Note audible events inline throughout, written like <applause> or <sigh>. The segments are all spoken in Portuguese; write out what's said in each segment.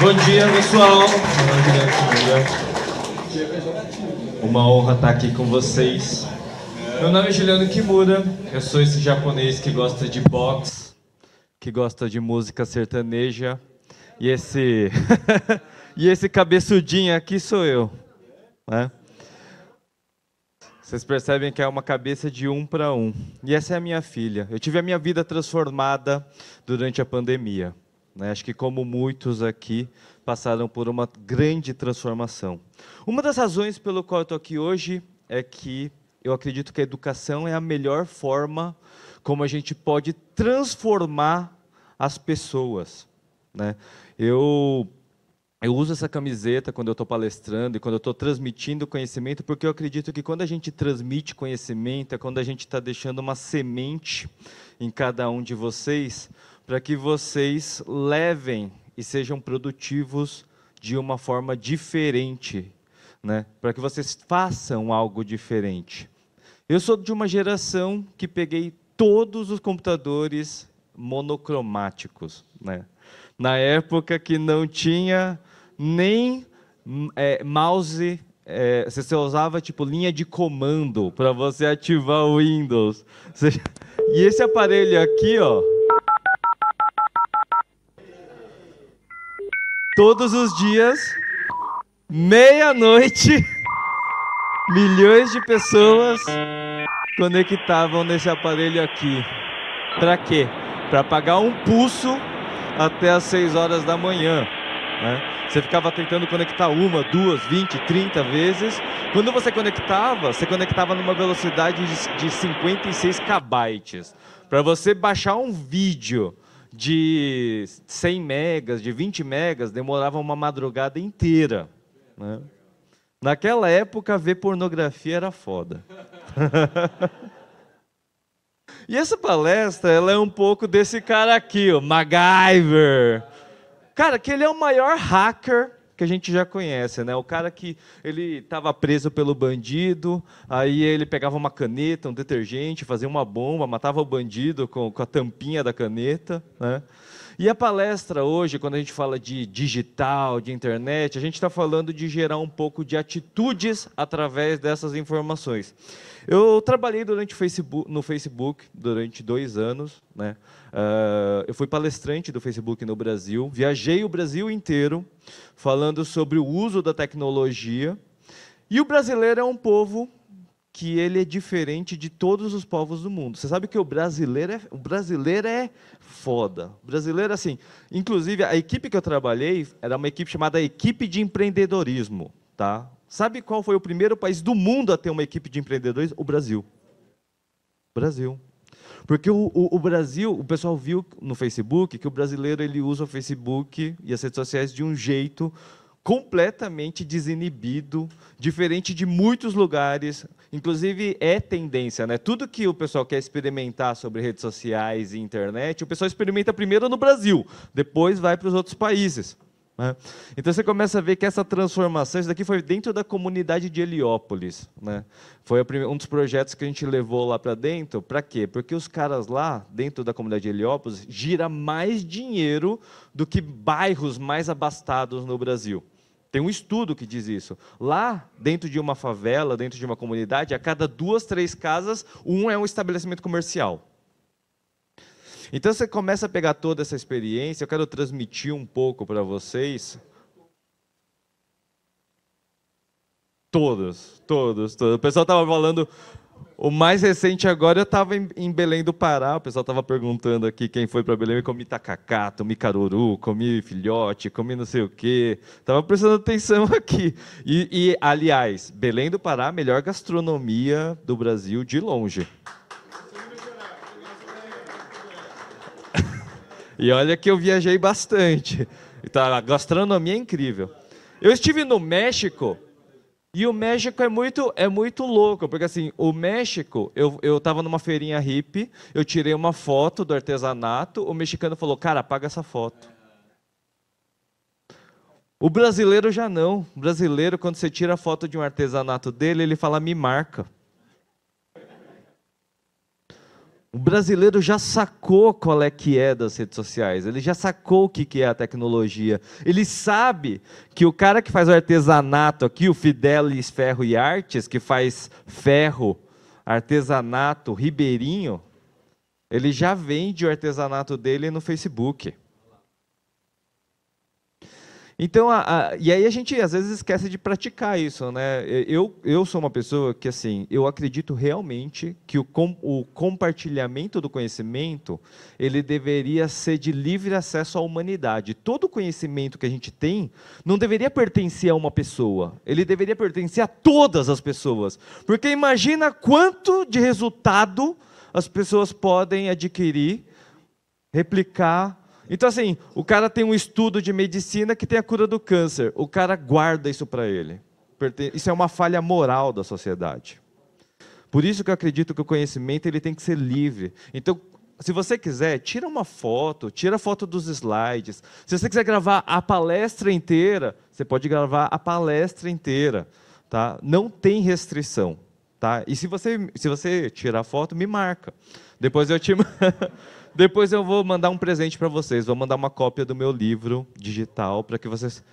Bom dia, pessoal. Uma honra estar aqui com vocês. Meu nome é Juliano Kimura. Eu sou esse japonês que gosta de boxe, que gosta de música sertaneja. E esse <laughs> e esse cabeçudinho aqui sou eu, né? Vocês percebem que é uma cabeça de um para um. E essa é a minha filha. Eu tive a minha vida transformada durante a pandemia. Né? Acho que, como muitos aqui, passaram por uma grande transformação. Uma das razões pelo qual eu estou aqui hoje é que eu acredito que a educação é a melhor forma como a gente pode transformar as pessoas. Né? Eu eu uso essa camiseta quando eu estou palestrando e quando eu estou transmitindo conhecimento, porque eu acredito que quando a gente transmite conhecimento, é quando a gente está deixando uma semente em cada um de vocês, para que vocês levem e sejam produtivos de uma forma diferente, né? para que vocês façam algo diferente. Eu sou de uma geração que peguei todos os computadores monocromáticos. Né? Na época que não tinha nem é, mouse, é, você usava tipo linha de comando para você ativar o Windows. E esse aparelho aqui, ó, todos os dias, meia-noite, <laughs> milhões de pessoas conectavam nesse aparelho aqui. Para quê? Para pagar um pulso até as 6 horas da manhã. Né? Você ficava tentando conectar uma, duas, vinte, trinta vezes. Quando você conectava, você conectava numa velocidade de 56 kbytes. Para você baixar um vídeo de 100 megas, de 20 megas, demorava uma madrugada inteira. Né? Naquela época, ver pornografia era foda. <laughs> e essa palestra, ela é um pouco desse cara aqui, o MacGyver. Cara, que ele é o maior hacker que a gente já conhece, né? O cara que ele estava preso pelo bandido, aí ele pegava uma caneta, um detergente, fazia uma bomba, matava o bandido com, com a tampinha da caneta, né? E a palestra hoje, quando a gente fala de digital, de internet, a gente está falando de gerar um pouco de atitudes através dessas informações. Eu trabalhei durante Facebook, no Facebook durante dois anos. Né? Uh, eu fui palestrante do Facebook no Brasil. Viajei o Brasil inteiro falando sobre o uso da tecnologia. E o brasileiro é um povo que ele é diferente de todos os povos do mundo. Você sabe que o brasileiro é, o brasileiro é foda. O brasileiro, assim, inclusive a equipe que eu trabalhei era uma equipe chamada Equipe de Empreendedorismo. Tá? Sabe qual foi o primeiro país do mundo a ter uma equipe de empreendedores? O Brasil. Brasil. Porque o, o, o, Brasil, o pessoal viu no Facebook que o brasileiro ele usa o Facebook e as redes sociais de um jeito completamente desinibido, diferente de muitos lugares. Inclusive é tendência, né? Tudo que o pessoal quer experimentar sobre redes sociais e internet, o pessoal experimenta primeiro no Brasil, depois vai para os outros países. Né? Então você começa a ver que essa transformação, isso daqui foi dentro da comunidade de Heliópolis. Né? Foi um dos projetos que a gente levou lá para dentro. Para quê? Porque os caras lá, dentro da comunidade de Heliópolis, gira mais dinheiro do que bairros mais abastados no Brasil. Tem um estudo que diz isso. Lá, dentro de uma favela, dentro de uma comunidade, a cada duas, três casas, um é um estabelecimento comercial. Então você começa a pegar toda essa experiência, eu quero transmitir um pouco para vocês. Todos, todos, todos. O pessoal estava falando, o mais recente agora eu estava em, Belém do Pará, o pessoal estava perguntando aqui quem foi para Belém, eu comi tacacá, comi caruru, comi filhote, comi não sei o quê. Estava prestando atenção <laughs> aqui. E, e, aliás, Belém do Pará, melhor gastronomia do Brasil de longe. E olha que eu viajei bastante. Então, a gastronomia é incrível. Eu estive no México e o México é muito, é muito louco, porque assim, o México, eu, eu numa feirinha hippie, eu tirei uma foto do artesanato, o mexicano falou, cara, apaga essa foto. O brasileiro já não. O brasileiro, quando você tira a foto de um artesanato dele, ele fala, me marca. O brasileiro já sacou qual é que é das redes sociais, ele já sacou o que, que é a tecnologia. Ele sabe que o cara que faz o artesanato aqui, o Fidelis Ferro e Artes, que faz ferro, artesanato, ribeirinho, ele já vende o artesanato dele no Facebook. Então, a, a, e aí a gente às vezes esquece de praticar isso, né? Eu, eu sou uma pessoa que, assim, eu acredito realmente que o, com, o compartilhamento do conhecimento, ele deveria ser de livre acesso à humanidade. Todo conhecimento que a gente tem não deveria pertencer a uma pessoa, ele deveria pertencer a todas as pessoas. Porque imagina quanto de resultado as pessoas podem adquirir, replicar então, assim, o cara tem um estudo de medicina que tem a cura do câncer. O cara guarda isso para ele. Isso é uma falha moral da sociedade. Por isso que eu acredito que o conhecimento ele tem que ser livre. Então, se você quiser, tira uma foto, tira a foto dos slides. Se você quiser gravar a palestra inteira, você pode gravar a palestra inteira. Tá? Não tem restrição. Tá? E se você, se você tirar a foto, me marca. Depois eu te. <laughs> Depois eu vou mandar um presente para vocês. Vou mandar uma cópia do meu livro digital para que vocês.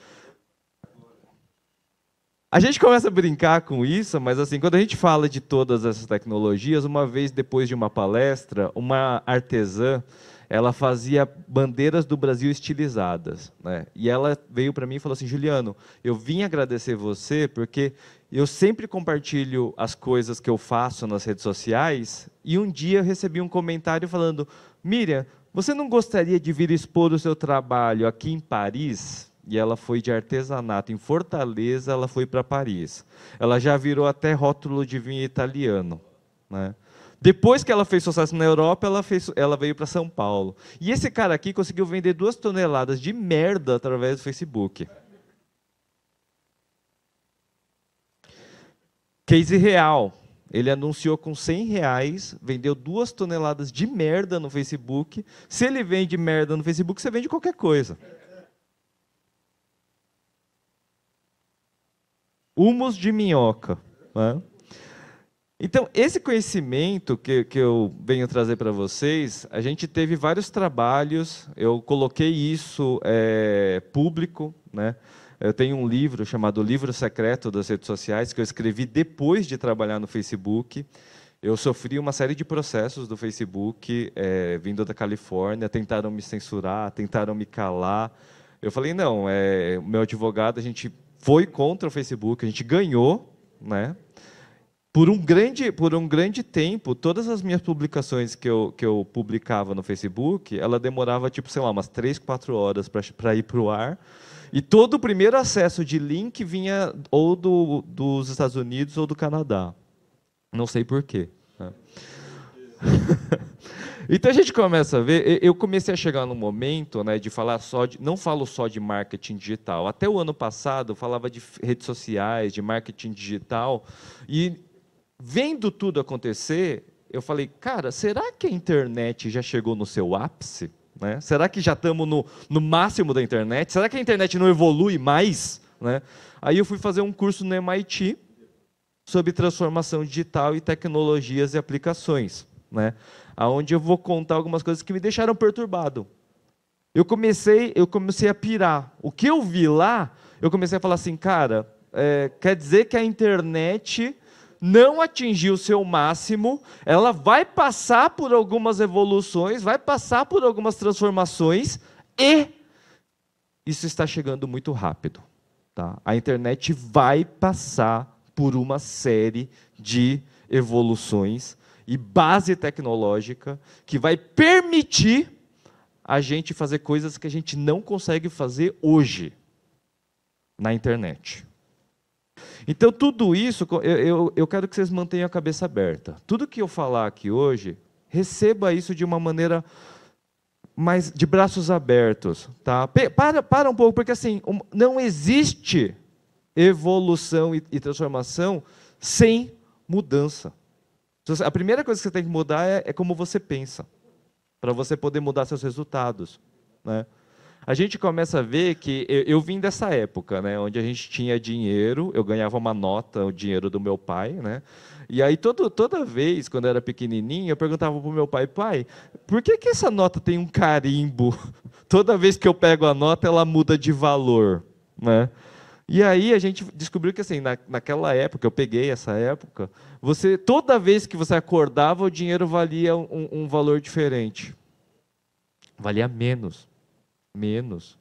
A gente começa a brincar com isso, mas assim, quando a gente fala de todas essas tecnologias, uma vez depois de uma palestra, uma artesã, ela fazia bandeiras do Brasil estilizadas, né? E ela veio para mim e falou assim: "Juliano, eu vim agradecer você porque eu sempre compartilho as coisas que eu faço nas redes sociais e um dia eu recebi um comentário falando: Miriam, você não gostaria de vir expor o seu trabalho aqui em Paris? E ela foi de artesanato em Fortaleza, ela foi para Paris. Ela já virou até rótulo de vinho italiano. Né? Depois que ela fez sucesso na Europa, ela, fez, ela veio para São Paulo. E esse cara aqui conseguiu vender duas toneladas de merda através do Facebook. Case real. Ele anunciou com 100 reais, vendeu duas toneladas de merda no Facebook. Se ele vende merda no Facebook, você vende qualquer coisa. Humus de minhoca. Né? Então, esse conhecimento que, que eu venho trazer para vocês, a gente teve vários trabalhos, eu coloquei isso é, público, né? Eu tenho um livro chamado Livro Secreto das Redes Sociais, que eu escrevi depois de trabalhar no Facebook. Eu sofri uma série de processos do Facebook, é, vindo da Califórnia, tentaram me censurar, tentaram me calar. Eu falei, não, é, meu advogado, a gente foi contra o Facebook, a gente ganhou, né? Por um grande, por um grande tempo, todas as minhas publicações que eu, que eu publicava no Facebook, ela demorava, tipo, sei lá, umas três, quatro horas para ir para o ar. E todo o primeiro acesso de link vinha ou do, dos Estados Unidos ou do Canadá. Não sei porquê. Né? <laughs> então a gente começa a ver. Eu comecei a chegar no momento né, de falar só de. Não falo só de marketing digital. Até o ano passado eu falava de redes sociais, de marketing digital. E vendo tudo acontecer, eu falei, cara, será que a internet já chegou no seu ápice? Né? Será que já estamos no, no máximo da internet? Será que a internet não evolui mais? Né? Aí eu fui fazer um curso no MIT sobre transformação digital e tecnologias e aplicações, né? Aonde eu vou contar algumas coisas que me deixaram perturbado. Eu comecei, eu comecei a pirar. O que eu vi lá, eu comecei a falar assim, cara, é, quer dizer que a internet não atingiu o seu máximo, ela vai passar por algumas evoluções, vai passar por algumas transformações e isso está chegando muito rápido. Tá? A internet vai passar por uma série de evoluções e base tecnológica que vai permitir a gente fazer coisas que a gente não consegue fazer hoje na internet. Então, tudo isso, eu, eu, eu quero que vocês mantenham a cabeça aberta. Tudo que eu falar aqui hoje, receba isso de uma maneira mais de braços abertos. Tá? Para, para um pouco, porque assim, não existe evolução e, e transformação sem mudança. A primeira coisa que você tem que mudar é, é como você pensa, para você poder mudar seus resultados. Né? A gente começa a ver que eu, eu, vim dessa época, né, onde a gente tinha dinheiro, eu ganhava uma nota, o dinheiro do meu pai, né? E aí todo, toda vez, quando eu era pequenininho, eu perguntava para o meu pai, pai, por que, que essa nota tem um carimbo? <laughs> Toda vez que eu pego a nota, ela muda de valor, né? E aí a gente descobriu que assim, na, naquela época, eu peguei essa época, você toda vez que você acordava, o dinheiro valia um, um valor diferente. Valia menos. Menos.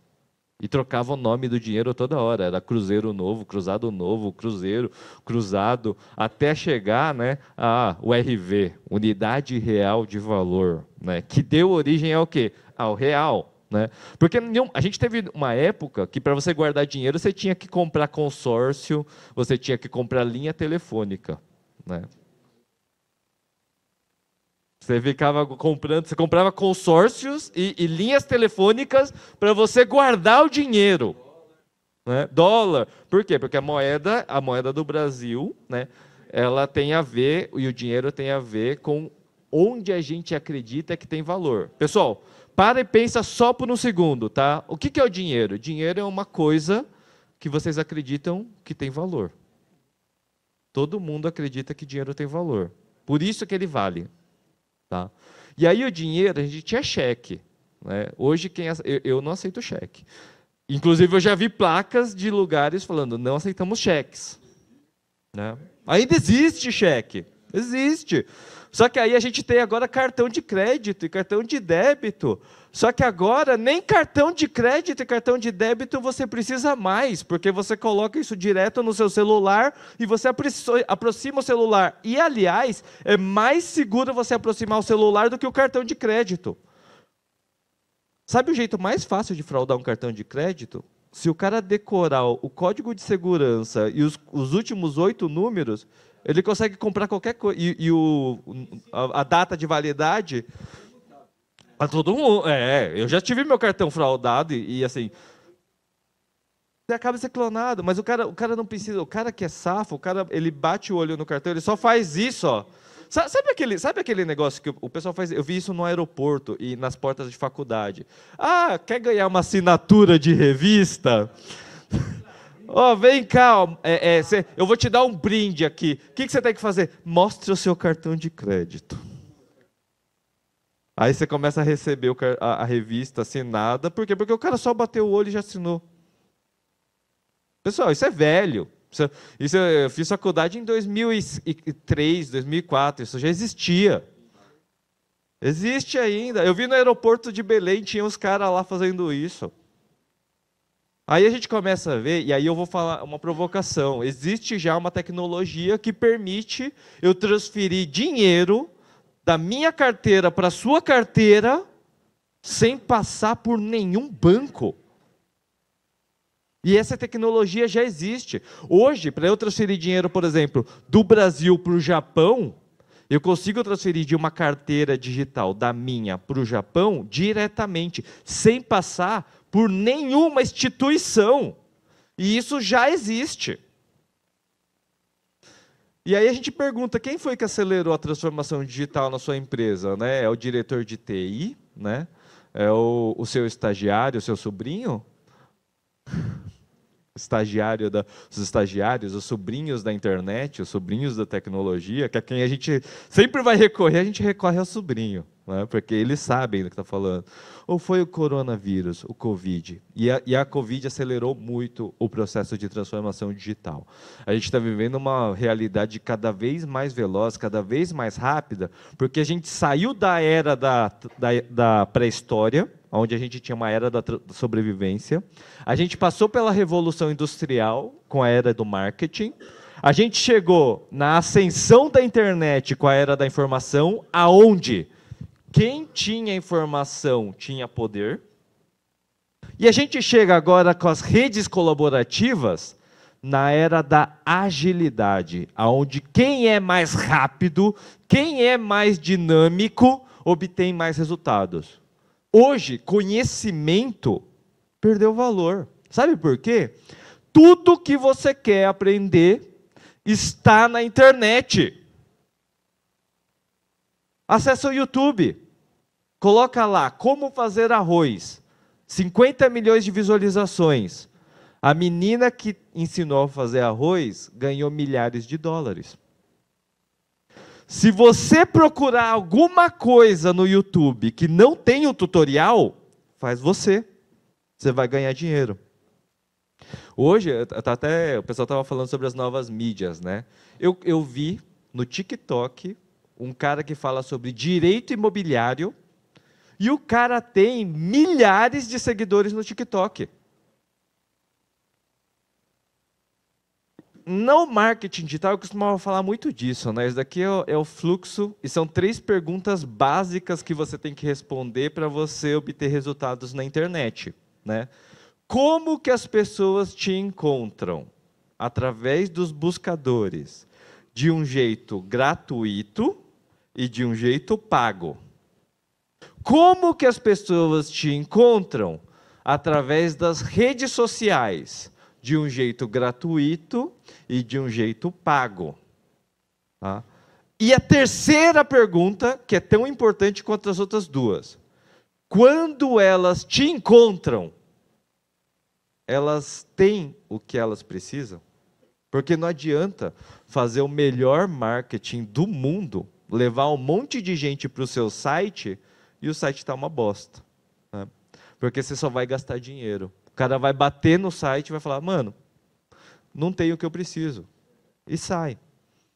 E trocava o nome do dinheiro toda hora. Era Cruzeiro Novo, Cruzado Novo, Cruzeiro, Cruzado, até chegar né, a URV, Unidade Real de Valor, né, que deu origem ao quê? Ao real. Né? Porque a gente teve uma época que para você guardar dinheiro você tinha que comprar consórcio, você tinha que comprar linha telefônica. Né? Você ficava comprando, você comprava consórcios e, e linhas telefônicas para você guardar o dinheiro. Né? Dólar. Por quê? Porque a moeda, a moeda do Brasil, né, ela tem a ver, e o dinheiro tem a ver com onde a gente acredita que tem valor. Pessoal, para e pensa só por um segundo, tá? O que, é o dinheiro? Dinheiro é uma coisa que vocês acreditam que tem valor. Todo mundo acredita que dinheiro tem valor. Por isso que ele vale. Tá? E aí o dinheiro, a gente tinha cheque. Né? Hoje quem eu, eu não aceito cheque. Inclusive eu já vi placas de lugares falando não aceitamos cheques. Né? Ainda existe cheque. Existe. Só que aí a gente tem agora cartão de crédito e cartão de débito. Só que agora nem cartão de crédito e cartão de débito você precisa mais, porque você coloca isso direto no seu celular e você aproxima o celular. E aliás, é mais seguro você aproximar o celular do que o cartão de crédito. Sabe o jeito mais fácil de fraudar um cartão de crédito? Se o cara decorar o código de segurança e os, os últimos oito números, ele consegue comprar qualquer coisa. E, e o, a, a, data de validade. A todo mundo. É, eu já tive meu cartão fraudado e, e assim. Você acaba sendo clonado, mas o cara, o cara não precisa. O cara que é safo, o cara ele bate o olho no cartão, ele só faz isso, ó. Sabe aquele, sabe aquele negócio que o pessoal faz? Eu vi isso no aeroporto e nas portas de faculdade. Ah, quer ganhar uma assinatura de revista? <laughs> Ó, oh, vem cá, é, é, cê, eu vou te dar um brinde aqui. O que você tem que fazer? Mostre o seu cartão de crédito. Aí você começa a receber a, a, revista assinada. Por quê? Porque o cara só bateu o olho e já assinou. Pessoal, isso é velho. Isso, isso eu fiz faculdade em 2003, 2004. Isso já existia. Existe ainda. Eu vi no aeroporto de Belém, tinha uns caras lá fazendo isso. Aí a gente começa a ver, e aí eu vou falar uma provocação. Existe já uma tecnologia que permite eu transferir dinheiro da minha carteira para a sua carteira sem passar por nenhum banco. E essa tecnologia já existe. Hoje, para eu transferir dinheiro, por exemplo, do Brasil para o Japão, eu consigo transferir de uma carteira digital da minha para o Japão diretamente, sem passar por nenhuma instituição. E isso já existe. E aí a gente pergunta, quem foi que acelerou a transformação digital na sua empresa? Né? É o diretor de TI? Né? É o, o seu estagiário, o seu sobrinho? <laughs> estagiário da, os estagiários, os sobrinhos da internet, os sobrinhos da tecnologia, que é quem a gente sempre vai recorrer, a gente recorre ao sobrinho né? porque eles sabem do que está falando. Ou foi o coronavírus, o Covid? E a, e a Covid acelerou muito o processo de transformação digital. A gente está vivendo uma realidade cada vez mais veloz, cada vez mais rápida, porque a gente saiu da era da, da, da pré-história, onde a gente tinha uma era da sobrevivência. A gente passou pela revolução industrial, com a era do marketing. A gente chegou na ascensão da internet com a era da informação, aonde quem tinha informação tinha poder. E a gente chega agora com as redes colaborativas na era da agilidade, aonde quem é mais rápido, quem é mais dinâmico, obtém mais resultados. Hoje, conhecimento perdeu valor. Sabe por quê? Tudo que você quer aprender está na internet. Acesse o YouTube. Coloca lá como fazer arroz. 50 milhões de visualizações. A menina que ensinou a fazer arroz ganhou milhares de dólares. Se você procurar alguma coisa no YouTube que não tem o tutorial, faz você. Você vai ganhar dinheiro. Hoje, tá até, o pessoal estava falando sobre as novas mídias, né? Eu, eu vi no TikTok um cara que fala sobre direito imobiliário e o cara tem milhares de seguidores no TikTok. no marketing digital eu costumava falar muito disso, né? Isso daqui é o, é o, fluxo e são três perguntas básicas que você tem que responder para você obter resultados na internet, né? Como que as pessoas te encontram? Através dos buscadores, de um jeito gratuito e de um jeito pago. Como que as pessoas te encontram? Através das redes sociais de um jeito gratuito e de um jeito pago. Tá? E a terceira pergunta, que é tão importante quanto as outras duas: quando elas te encontram, elas têm o que elas precisam? Porque não adianta fazer o melhor marketing do mundo, levar um monte de gente para o seu site e o site está uma bosta. Né? Porque você só vai gastar dinheiro. O cara vai bater no site e vai falar: mano, não tenho o que eu preciso. E sai.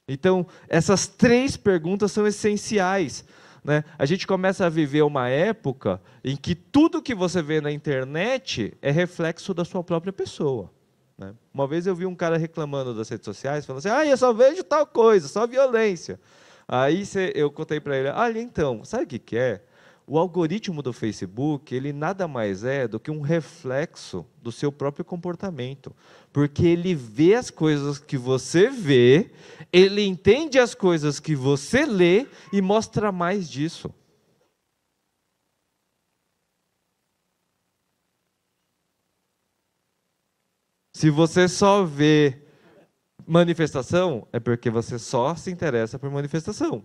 Então, essas três perguntas são essenciais. Né? A gente começa a viver uma época em que tudo que você vê na internet é reflexo da sua própria pessoa. Né? Uma vez eu vi um cara reclamando das redes sociais, falando assim: ah, eu só vejo tal coisa, só violência. Aí eu contei para ele: olha, então, sabe o que, que é? O algoritmo do Facebook, ele nada mais é do que um reflexo do seu próprio comportamento, porque ele vê as coisas que você vê, ele entende as coisas que você lê e mostra mais disso. Se você só vê manifestação, é porque você só se interessa por manifestação.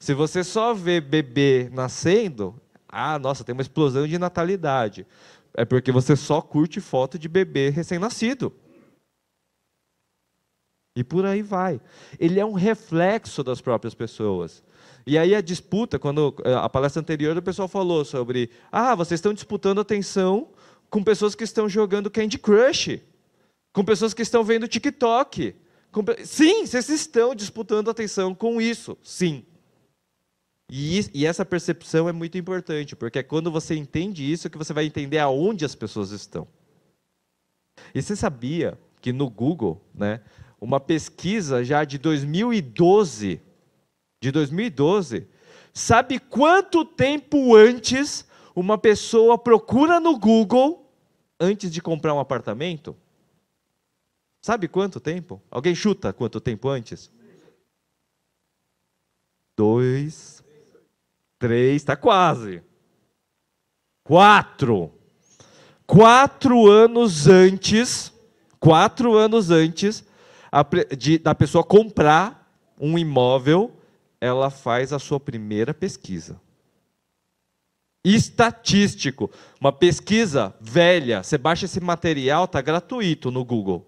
Se você só vê bebê nascendo, ah, nossa, tem uma explosão de natalidade. É porque você só curte foto de bebê recém-nascido. E por aí vai. Ele é um reflexo das próprias pessoas. E aí a disputa, quando eh, a palestra anterior o pessoal falou sobre, ah, vocês estão disputando atenção com pessoas que estão jogando Candy Crush, com pessoas que estão vendo TikTok. Com... Sim, vocês estão disputando atenção com isso, sim. E, e, essa percepção é muito importante, porque é quando você entende isso que você vai entender aonde as pessoas estão. E você sabia que no Google, né, uma pesquisa já de 2012, de 2012, sabe quanto tempo antes uma pessoa procura no Google antes de comprar um apartamento? Sabe quanto tempo? Alguém chuta quanto tempo antes? Dois Três, está quase. Quatro. Quatro anos antes, quatro anos antes a, de, da pessoa comprar um imóvel, ela faz a sua primeira pesquisa. Estatístico. Uma pesquisa velha. Você baixa esse material, está gratuito no Google.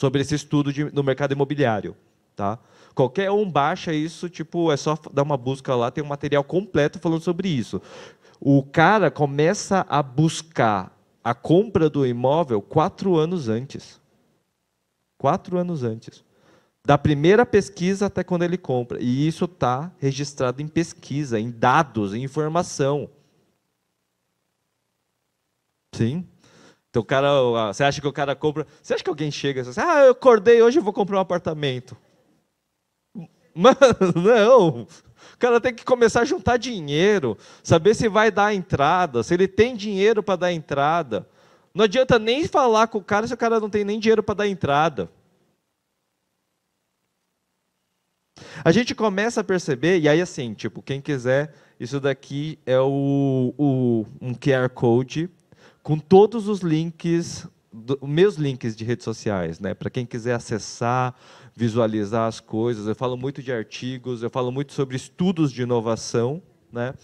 Sobre esse estudo de, no mercado imobiliário. Tá? Qualquer um baixa isso, tipo, é só dar uma busca lá, tem um material completo falando sobre isso. O cara começa a buscar a compra do imóvel quatro anos antes. Quatro anos antes. Da primeira pesquisa até quando ele compra. E isso está registrado em pesquisa, em dados, em informação. Sim. Então o cara, você acha que o cara compra. Você acha que alguém chega e diz assim, ah, eu acordei hoje, eu vou comprar um apartamento. Mano, <laughs> não. O cara tem que começar a juntar dinheiro, saber se vai dar entrada, se ele tem dinheiro para dar entrada. Não adianta nem falar com o cara se o cara não tem nem dinheiro para dar entrada. A gente começa a perceber, e aí assim, tipo, quem quiser, isso daqui é o, o um QR Code com todos os links, do, meus links de redes sociais, né? Para quem quiser acessar, visualizar as coisas. Eu falo muito de artigos, eu falo muito sobre estudos de inovação, né?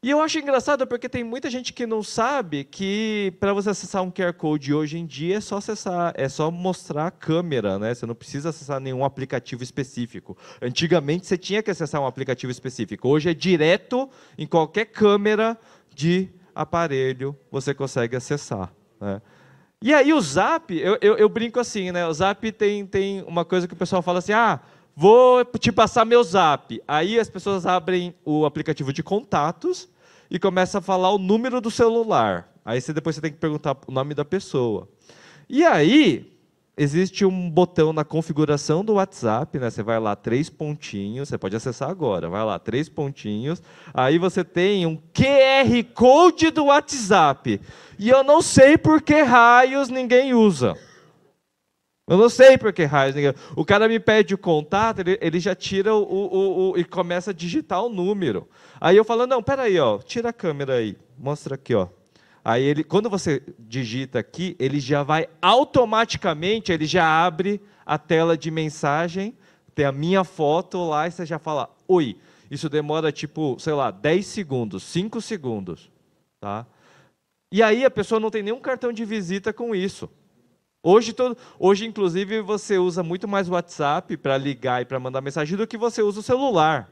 E eu acho engraçado porque tem muita gente que não sabe que para você acessar um QR Code hoje em dia é só acessar, é só mostrar a câmera, né? Você não precisa acessar nenhum aplicativo específico. Antigamente você tinha que acessar um aplicativo específico. Hoje é direto em qualquer câmera de aparelho você consegue acessar. Né? E aí o Zap, eu, eu, eu, brinco assim, né? O Zap tem, tem uma coisa que o pessoal fala assim, ah, vou te passar meu Zap. Aí as pessoas abrem o aplicativo de contatos e começam a falar o número do celular. Aí você, depois você tem que perguntar o nome da pessoa. E aí, existe um botão na configuração do WhatsApp, né? Você vai lá, três pontinhos, você pode acessar agora, vai lá, três pontinhos. Aí você tem um QR Code do WhatsApp. E eu não sei por que raios ninguém usa. Eu não sei por que raios ninguém O cara me pede o contato, ele, ele já tira o, o, o, e começa a digitar o número. Aí eu falo, não, peraí, ó, tira a câmera aí, mostra aqui, ó. Aí ele, quando você digita aqui, ele já vai automaticamente, ele já abre a tela de mensagem, tem a minha foto lá e você já fala: "Oi". Isso demora tipo, sei lá, 10 segundos, 5 segundos, tá? E aí a pessoa não tem nenhum cartão de visita com isso. Hoje, todo, hoje inclusive, você usa muito mais WhatsApp para ligar e para mandar mensagem do que você usa o celular.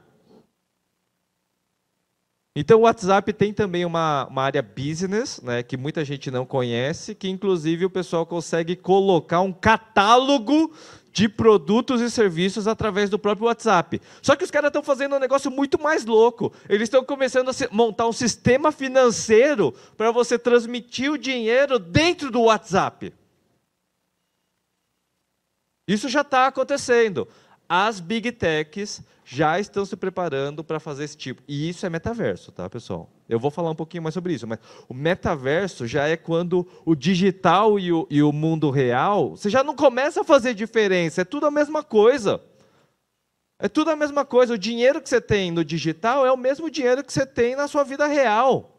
Então o WhatsApp tem também uma, uma área business, né, que muita gente não conhece, que inclusive o pessoal consegue colocar um catálogo de produtos e serviços através do próprio WhatsApp. Só que os caras estão fazendo um negócio muito mais louco. Eles estão começando a montar um sistema financeiro para você transmitir o dinheiro dentro do WhatsApp. Isso já está acontecendo. As big techs já estão se preparando para fazer esse tipo. E isso é metaverso, tá, pessoal? Eu vou falar um pouquinho mais sobre isso, mas o metaverso já é quando o digital e o, e o mundo real, você já não começa a fazer diferença, é tudo a mesma coisa. É tudo a mesma coisa. O dinheiro que você tem no digital é o mesmo dinheiro que você tem na sua vida real.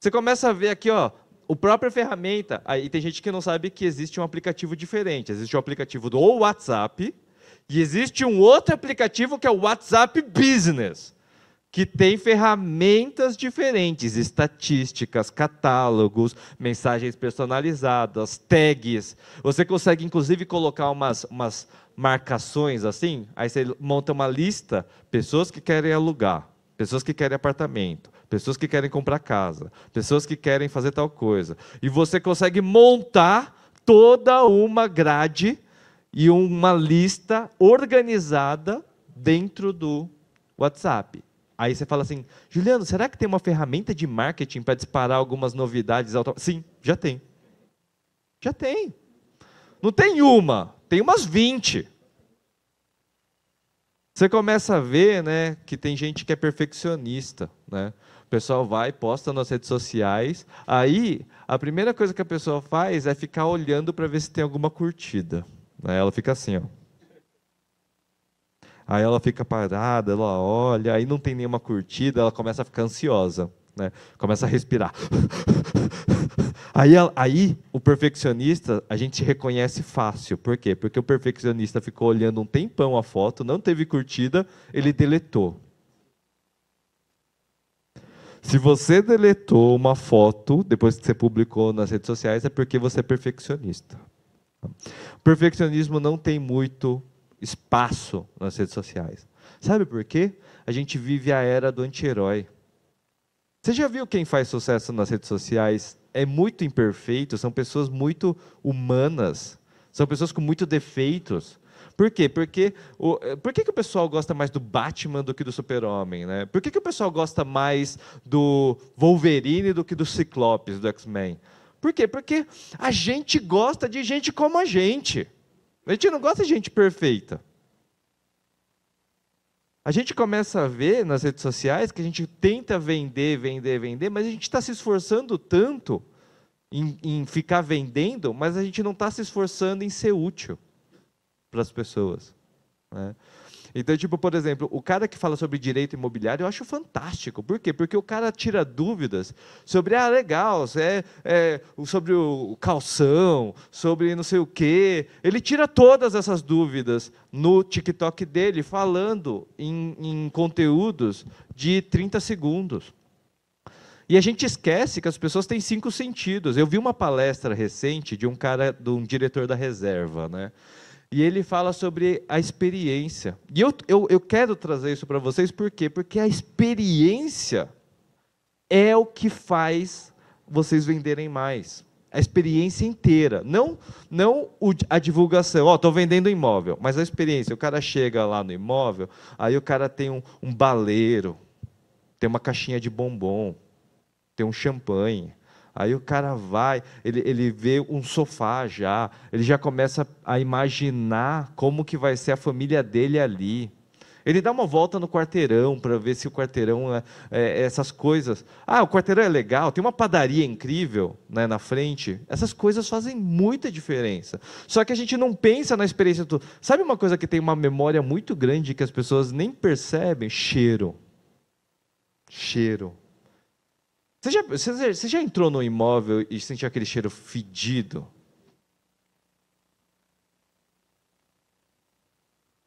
Você começa a ver aqui, ó, o própria ferramenta. Aí tem gente que não sabe que existe um aplicativo diferente. Existe um aplicativo do WhatsApp, e existe um outro aplicativo que é o WhatsApp Business, que tem ferramentas diferentes, estatísticas, catálogos, mensagens personalizadas, tags. Você consegue, inclusive, colocar umas, umas marcações assim, aí você monta uma lista, pessoas que querem alugar, pessoas que querem apartamento, pessoas que querem comprar casa, pessoas que querem fazer tal coisa. E você consegue montar toda uma grade e uma lista organizada dentro do WhatsApp. Aí você fala assim, Juliano, será que tem uma ferramenta de marketing para disparar algumas novidades? Sim, já tem. Já tem. Não tem uma, tem umas 20. Você começa a ver né, que tem gente que é perfeccionista. Né? O pessoal vai, posta nas redes sociais. Aí, a primeira coisa que a pessoa faz é ficar olhando para ver se tem alguma curtida. Ela fica assim, ó. Aí ela fica parada, ela olha, aí não tem nenhuma curtida, ela começa a ficar ansiosa, né? Começa a respirar. <laughs> Aí, aí o perfeccionista, a gente reconhece fácil. Por quê? Porque o perfeccionista ficou olhando um tempão a foto, não teve curtida, ele deletou. Se você deletou uma foto depois que você publicou nas redes sociais, é porque você é perfeccionista. O perfeccionismo não tem muito espaço nas redes sociais. Sabe por quê? A gente vive a era do anti-herói. Você já viu quem faz sucesso nas redes sociais? É muito imperfeito, são pessoas muito humanas, são pessoas com muitos defeitos. Por quê? Porque o, por que, que o pessoal gosta mais do Batman do que do Super-Homem? Né? Por que, que o pessoal gosta mais do Wolverine do que do Ciclopes, do X-Men? Por quê? Porque a gente gosta de gente como a gente. A gente não gosta de gente perfeita. A gente começa a ver nas redes sociais que a gente tenta vender, vender, vender, mas a gente está se esforçando tanto em, em, ficar vendendo, mas a gente não está se esforçando em ser útil para as pessoas. Né? Então, tipo, por exemplo, o cara que fala sobre direito imobiliário, eu acho fantástico. Por quê? Porque o cara tira dúvidas sobre, ah, legal, é, é, sobre o calção, sobre não sei o quê. Ele tira todas essas dúvidas no TikTok dele, falando em, em conteúdos de 30 segundos. E a gente esquece que as pessoas têm cinco sentidos. Eu vi uma palestra recente de um cara, de um diretor da reserva, né? E ele fala sobre a experiência. E eu, eu, eu quero trazer isso para vocês, por quê? Porque a experiência é o que faz vocês venderem mais. A experiência inteira, não não a divulgação. Ó, oh, estou vendendo imóvel, mas a experiência. O cara chega lá no imóvel, aí o cara tem um, um baleiro, tem uma caixinha de bombom, tem um champanhe. Aí o cara vai, ele, ele vê um sofá já, ele já começa a imaginar como que vai ser a família dele ali. Ele dá uma volta no quarteirão para ver se o quarteirão é, é, essas coisas. Ah, o quarteirão é legal, tem uma padaria incrível né, na frente. Essas coisas fazem muita diferença. Só que a gente não pensa na experiência. Do... Sabe uma coisa que tem uma memória muito grande que as pessoas nem percebem? Cheiro. Cheiro. Você já, você, você já entrou no imóvel e sentiu aquele cheiro fedido?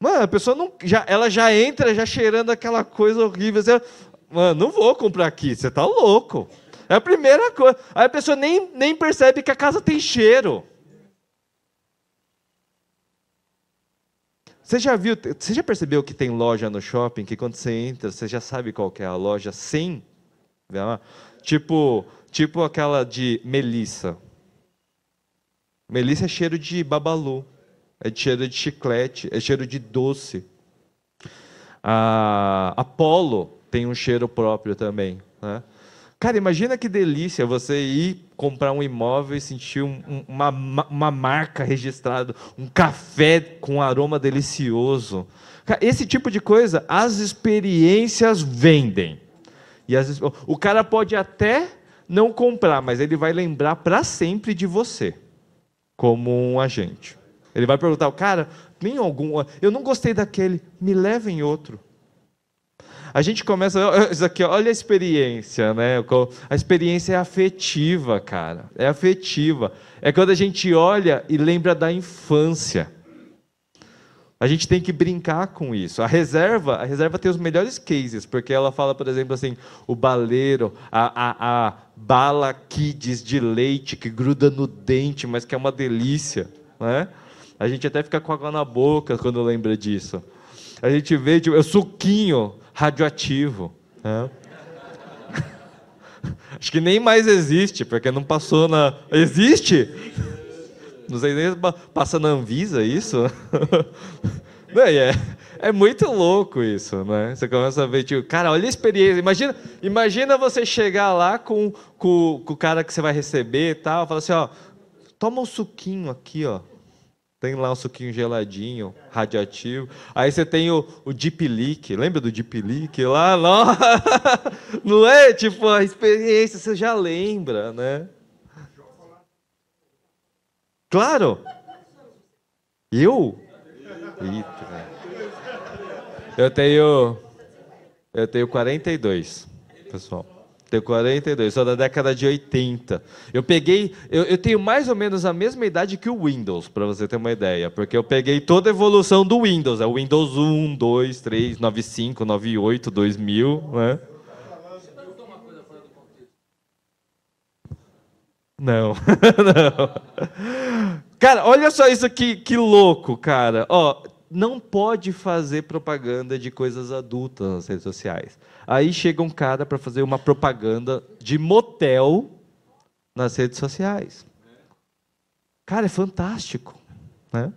Mano, a pessoa não, já, ela já entra já cheirando aquela coisa horrível. Você, Mano, não vou comprar aqui, você tá louco. É a primeira coisa. Aí a pessoa nem, nem percebe que a casa tem cheiro. Você já viu, você já percebeu que tem loja no shopping que quando você entra, você já sabe qual é a loja sem Tipo, tipo aquela de Melissa. Melissa é cheiro de babalu, é cheiro de chiclete, é cheiro de doce. A Apollo tem um cheiro próprio também. Né? Cara, imagina que delícia você ir comprar um imóvel e sentir um, um, uma, uma marca registrada, um café com aroma delicioso. Esse tipo de coisa, as experiências vendem. E vezes, o cara pode até não comprar, mas ele vai lembrar para sempre de você, como um agente. Ele vai perguntar, cara, tem algum. Eu não gostei daquele, me leva em outro. A gente começa. Isso aqui, olha a experiência, né? A experiência é afetiva, cara. É afetiva. É quando a gente olha e lembra da infância. A gente tem que brincar com isso. A reserva, a reserva tem os melhores cases, porque ela fala, por exemplo, assim, o baleiro, a, a, a bala kids de leite que gruda no dente, mas que é uma delícia, né? A gente até fica com água na boca quando lembra disso. A gente vê tipo, o suquinho radioativo. Né? <laughs> Acho que nem mais existe, porque não passou na. Existe? Não sei nem passa na Anvisa isso. <laughs> é, é muito louco isso, né? Você começa a ver, tipo, cara, olha a experiência. Imagina, imagina você chegar lá com, com, com o cara que você vai receber e tal, fala assim, ó, toma um suquinho aqui, ó. Tem lá um suquinho geladinho, radioativo. Aí você tem o, o Deep Leak. Lembra do Deep Leak lá? Não, <laughs> não é? Tipo, a experiência, você já lembra, né? Claro. Eu? Eita. Eu tenho eu tenho 42, pessoal. Tenho 42, sou da década de 80. Eu peguei, eu, eu tenho mais ou menos a mesma idade que o Windows, para você ter uma ideia, porque eu peguei toda a evolução do Windows, é o Windows 1, 2, 3, 95, 98, 2000, né? Não, <laughs> não. Cara, olha só isso aqui, que louco, cara. Ó, não pode fazer propaganda de coisas adultas nas redes sociais. Aí chega um cara para fazer uma propaganda de motel nas redes sociais. Cara, é fantástico, né?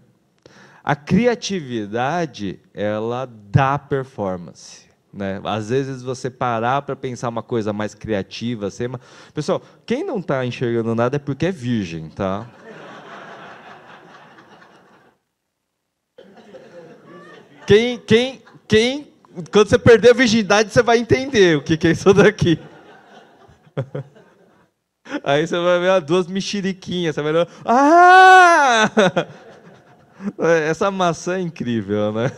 A criatividade, ela dá performance. Né? Às vezes você parar para pensar uma coisa mais criativa, assim, pessoal, quem não está enxergando nada é porque é virgem, tá? Quem, quem, quem, quando você perder a virgindade, você vai entender o que, que é isso daqui. <laughs> Aí você vai ver duas mexeriquinhas, você vai ver, ah! <laughs> Essa maçã é incrível, né?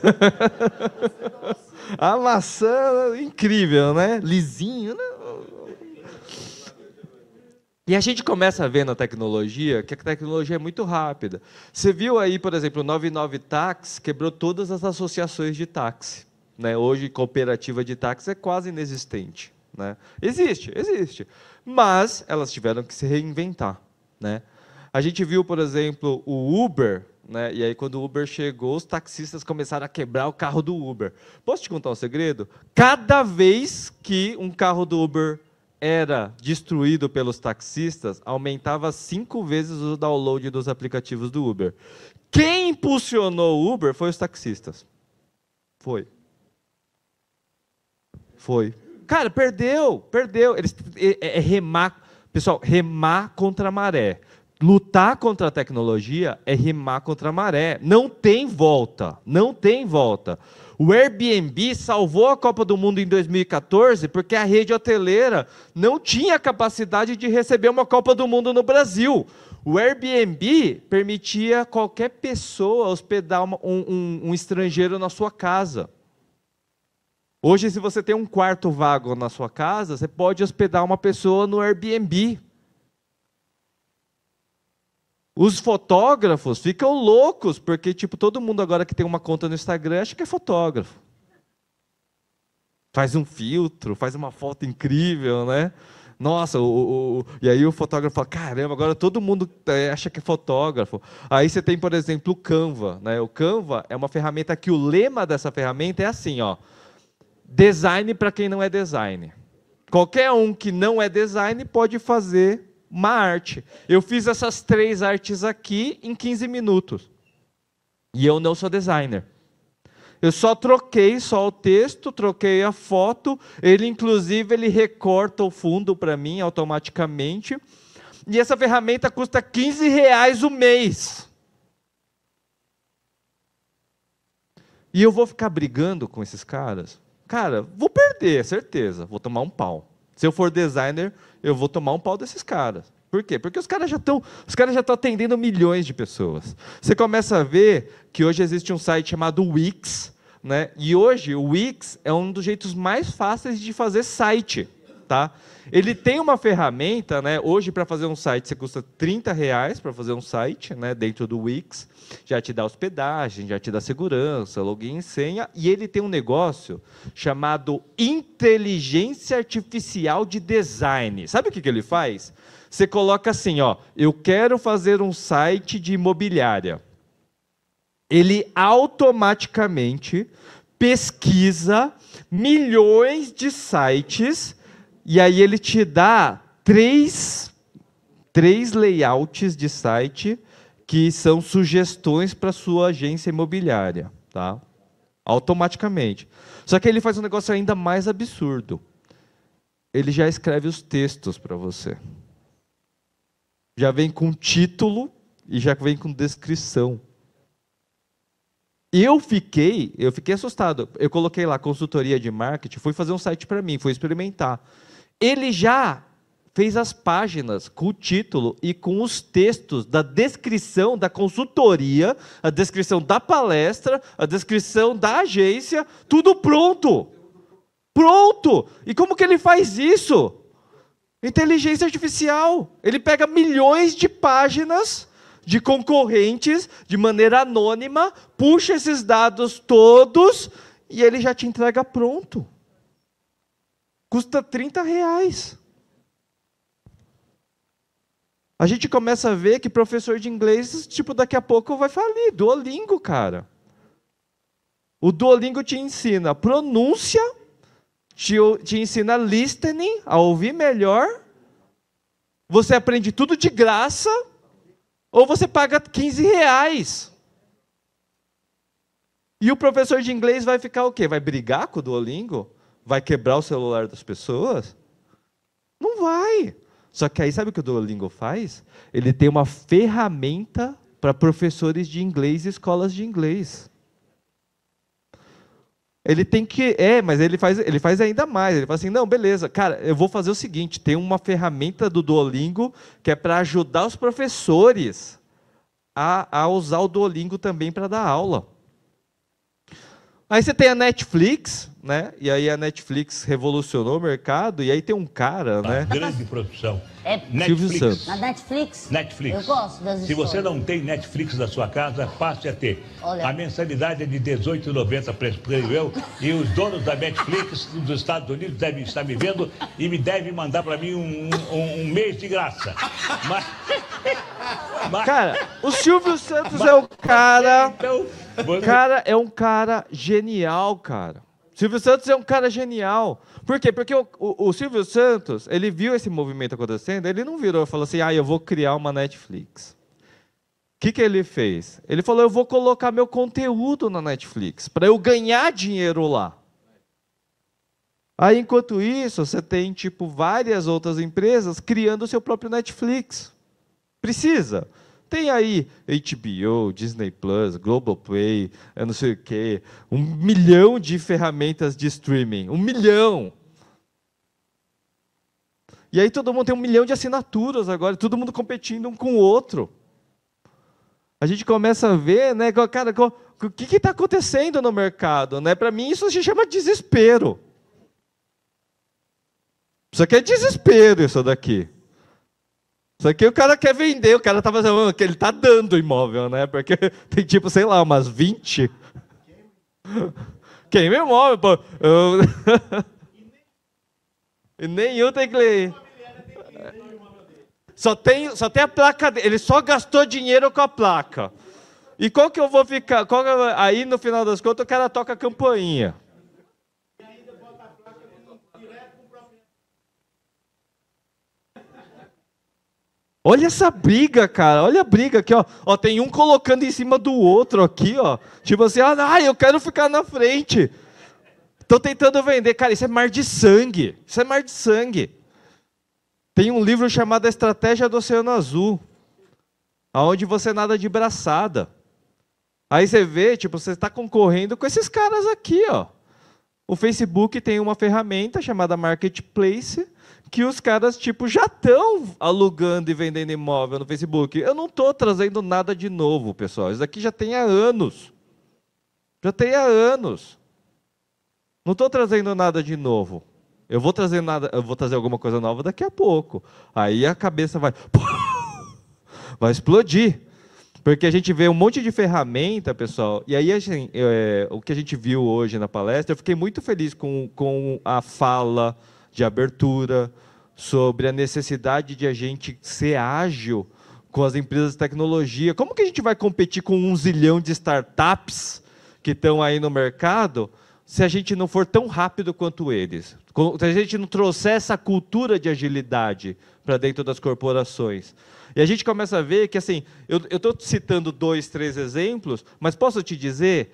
<laughs> A maçã é incrível, né? Lisinho, né? E a gente começa a ver na tecnologia que a tecnologia é muito rápida. Você viu aí, por exemplo, o 99 Táxi quebrou todas as associações de táxi. Né? Hoje, cooperativa de táxi é quase inexistente. Né? Existe, existe. Mas elas tiveram que se reinventar. Né? A gente viu, por exemplo, o Uber, né? e aí quando o Uber chegou, os taxistas começaram a quebrar o carro do Uber. Posso te contar um segredo? Cada vez que um carro do Uber era destruído pelos taxistas, aumentava cinco vezes o download dos aplicativos do Uber. Quem impulsionou o Uber foi os taxistas. Foi. Foi. Cara, perdeu, perdeu. Eles, é, é remar, pessoal, remar contra a maré. Lutar contra a tecnologia é remar contra a maré. Não tem volta, não tem volta. O Airbnb salvou a Copa do Mundo em 2014 porque a rede hoteleira não tinha capacidade de receber uma Copa do Mundo no Brasil. O Airbnb permitia qualquer pessoa hospedar um, um, um estrangeiro na sua casa. Hoje, se você tem um quarto vago na sua casa, você pode hospedar uma pessoa no Airbnb. Os fotógrafos ficam loucos, porque tipo, todo mundo agora que tem uma conta no Instagram acha que é fotógrafo. Faz um filtro, faz uma foto incrível, né? Nossa, o, o, e aí o fotógrafo fala, caramba, agora todo mundo é, acha que é fotógrafo. Aí você tem, por exemplo, o Canva. Né? O Canva é uma ferramenta que o lema dessa ferramenta é assim, ó. Design para quem não é design. Qualquer um que não é design pode fazer uma arte. Eu fiz essas três artes aqui em 15 minutos. E eu não sou designer. Eu só troquei só o texto, troquei a foto. Ele, inclusive, ele recorta o fundo para mim automaticamente. E essa ferramenta custa 15 reais o mês. E eu vou ficar brigando com esses caras? Cara, vou perder, certeza. Vou tomar um pau. Se eu for designer, eu vou tomar um pau desses caras. Por quê? Porque os caras já estão, os caras já estão atendendo milhões de pessoas. Você começa a ver que hoje existe um site chamado Wix, né? E hoje o Wix é um dos jeitos mais fáceis de fazer site, tá? Ele tem uma ferramenta, né? Hoje para fazer um site você custa 30 reais para fazer um site, né? Dentro do Wix já te dá hospedagem, já te dá segurança, login e senha, e ele tem um negócio chamado inteligência artificial de design. Sabe o que, que ele faz? Você coloca assim, ó, eu quero fazer um site de imobiliária. Ele automaticamente pesquisa milhões de sites e aí ele te dá três, três layouts de site que são sugestões para sua agência imobiliária, tá? Automaticamente. Só que ele faz um negócio ainda mais absurdo. Ele já escreve os textos para você. Já vem com título e já vem com descrição. Eu fiquei, eu fiquei assustado. Eu coloquei lá consultoria de marketing, fui fazer um site para mim, fui experimentar. Ele já fez as páginas com o título e com os textos da descrição da consultoria, a descrição da palestra, a descrição da agência, tudo pronto. Pronto! E como que ele faz isso? Inteligência artificial. Ele pega milhões de páginas de concorrentes de maneira anônima, puxa esses dados todos e ele já te entrega pronto. Custa 30 reais a gente começa a ver que professor de inglês, tipo, daqui a pouco vai falir. Duolingo, cara. O Duolingo te ensina pronúncia, te, te ensina listening, a ouvir melhor. Você aprende tudo de graça, ou você paga 15 reais. E o professor de inglês vai ficar o quê? Vai brigar com o Duolingo? Vai quebrar o celular das pessoas? Não vai. Só que aí sabe o que o Duolingo faz? Ele tem uma ferramenta para professores de inglês e escolas de inglês. Ele tem que. É, mas ele faz, ele faz ainda mais. Ele fala assim: não, beleza, cara, eu vou fazer o seguinte: tem uma ferramenta do Duolingo que é para ajudar os professores a, a usar o Duolingo também para dar aula. Aí você tem a Netflix, né? E aí a Netflix revolucionou o mercado, e aí tem um cara, né? Grande produção. É Silvio Netflix. Santos. na Netflix? Netflix. Eu gosto das Se você não tem Netflix na sua casa, passe a ter. Olha. A mensalidade é de R$18,90, creio eu. E os donos da Netflix dos Estados Unidos devem estar me vendo e me devem mandar para mim um, um- um mês de graça. Mas, mas- Cara, o Silvio Santos é o cara. então, você- Cara, é um cara genial, cara. Silvio Santos é um cara genial. Por quê? Porque o, o- o Silvio Santos, ele viu esse movimento acontecendo, ele não virou e falou assim, ah, eu vou criar uma Netflix. O que, que ele fez? Ele falou, eu vou colocar meu conteúdo na Netflix, para eu ganhar dinheiro lá. Aí, enquanto isso, você tem, tipo, várias outras empresas criando o seu próprio Netflix. Precisa. Tem aí HBO, Disney Plus, Globoplay, eu não sei o quê, um milhão de ferramentas de streaming, um milhão. E aí todo mundo tem um milhão de assinaturas agora, todo mundo competindo um com o outro. A gente começa a ver, né, cara, o que está acontecendo no mercado, né? Para mim isso se chama desespero. Isso aqui é desespero, isso daqui. Isso aqui o cara quer vender, o cara tá fazendo, que ele tá dando imóvel, né? Porque <laughs> tem tipo, sei lá, umas 20. <laughs> Queima imóvel, pô. Eu- <laughs> E nenhum tem cliente. Só tem, só tem a placa dele. Ele só gastou dinheiro com a placa. E qual que eu vou ficar? qual que aí no final das contas o cara toca a campainha. Olha essa briga, cara. Olha a briga aqui, ó. ó. Tem um colocando em cima do outro aqui, ó. Tipo assim, ah, eu quero ficar na frente. Estão tentando vender. Cara, isso é mar de sangue. Isso é mar de sangue. Tem um livro chamado Estratégia do Oceano Azul, aonde você nada de braçada. Aí você vê, tipo, você está concorrendo com esses caras aqui, ó. O Facebook tem uma ferramenta chamada Marketplace, que os caras, tipo, já estão alugando e vendendo imóvel no Facebook. Eu não estou trazendo nada de novo, pessoal. Isso aqui já tem há anos. Já tem há anos. Não estou trazendo nada de novo. Eu vou trazer nada, eu vou trazer alguma coisa nova daqui a pouco. Aí a cabeça vai <laughs> vai explodir. Porque a gente vê um monte de ferramenta, pessoal, e aí assim, é, o que a gente viu hoje na palestra, eu fiquei muito feliz com, com a fala de abertura sobre a necessidade de a gente ser ágil com as empresas de tecnologia. Como que a gente vai competir com um zilhão de startups que estão aí no mercado se a gente não for tão rápido quanto eles? Se a gente não trouxer essa cultura de agilidade para dentro das corporações. E a gente começa a ver que, assim, eu estou citando dois, três exemplos, mas posso te dizer,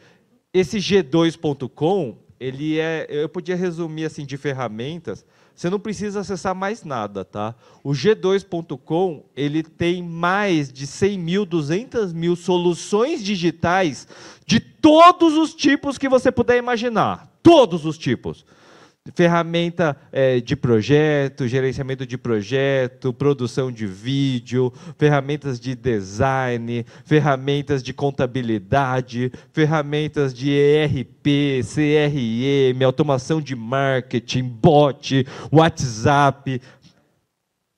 esse G2.com, ele é, eu podia resumir assim de ferramentas, você não precisa acessar mais nada, tá? O G2.com, ele tem mais de 100 mil, 200 mil soluções digitais de todos os tipos que você puder imaginar. Todos os tipos ferramenta é, de projeto, gerenciamento de projeto, produção de vídeo, ferramentas de design, ferramentas de contabilidade, ferramentas de ERP, CRM, automação de marketing, bot, WhatsApp.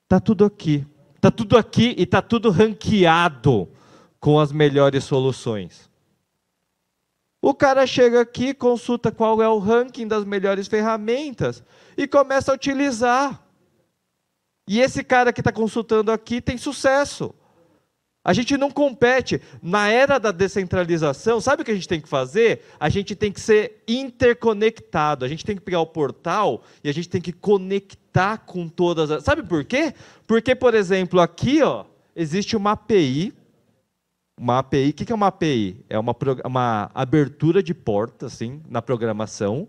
Tá tudo aqui. Tá tudo aqui e tá tudo ranqueado com as melhores soluções. O cara chega aqui, consulta qual é o ranking das melhores ferramentas e começa a utilizar. E esse cara que está consultando aqui tem sucesso. A gente não compete. Na era da descentralização, sabe o que a gente tem que fazer? A gente tem que ser interconectado. A gente tem que pegar o portal e a gente tem que conectar com todas as. Sabe por quê? Porque, por exemplo, aqui ó, existe uma API uma API, o que é uma API? É uma, uma abertura de porta, assim, na programação,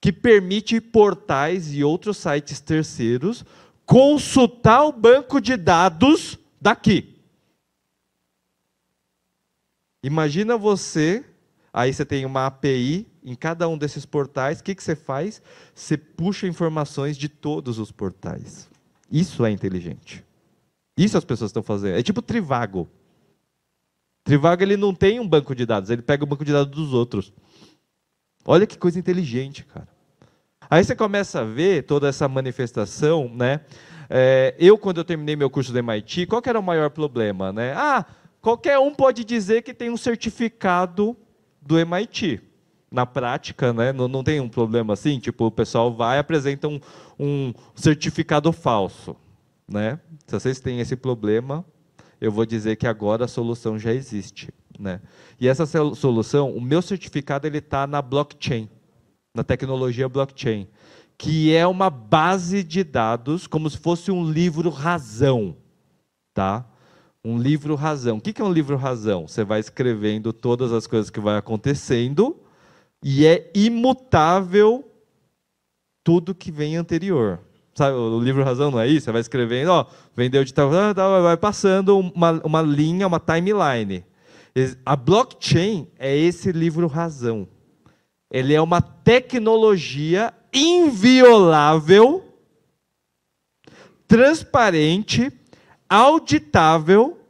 que permite portais e outros sites terceiros consultar o banco de dados daqui. Imagina você, aí você tem uma API em cada um desses portais, o que, que você faz? Você puxa informações de todos os portais. Isso é inteligente. Isso as pessoas estão fazendo. É tipo Trivago. Trivago ele não tem um banco de dados, ele pega o banco de dados dos outros. Olha que coisa inteligente, cara. Aí você começa a ver toda essa manifestação, né? É, eu, quando eu terminei meu curso do MIT, qual era o maior problema? Né? Ah, qualquer um pode dizer que tem um certificado do MIT. Na prática, né, não, não tem um problema assim, tipo, o pessoal vai e apresenta um, um certificado falso. Né? Se vocês têm esse problema, eu vou dizer que agora a solução já existe. Né? E essa solução, o meu certificado ele está na blockchain, na tecnologia blockchain que é uma base de dados, como se fosse um livro razão, tá? Um livro razão. O que é um livro razão? Você vai escrevendo todas as coisas que vai acontecendo e é imutável tudo que vem anterior. Sabe, o livro razão não é isso? Você vai escrevendo, ó, vendeu de tal, vai passando uma, uma linha, uma timeline. A blockchain é esse livro razão. Ele é uma tecnologia inviolável, transparente, auditável,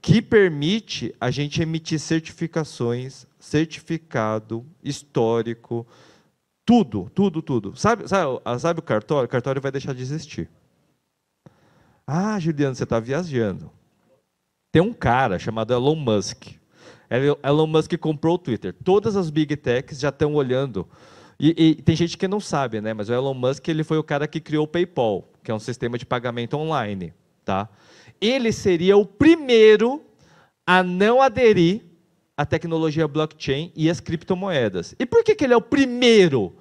que permite a gente emitir certificações, certificado, histórico, tudo, tudo, tudo. Sabe, sabe, sabe o cartório? O cartório vai deixar de existir. Ah, Juliano, você está viajando. Tem um cara chamado Elon Musk. Elon Musk comprou o Twitter. Todas as big techs já estão olhando. E, e, tem gente que não sabe, né? Mas o Elon Musk ele foi o cara que criou o PayPal, que é um sistema de pagamento online, tá? Ele seria o primeiro a não aderir à tecnologia blockchain e às criptomoedas. E por que, que ele é o primeiro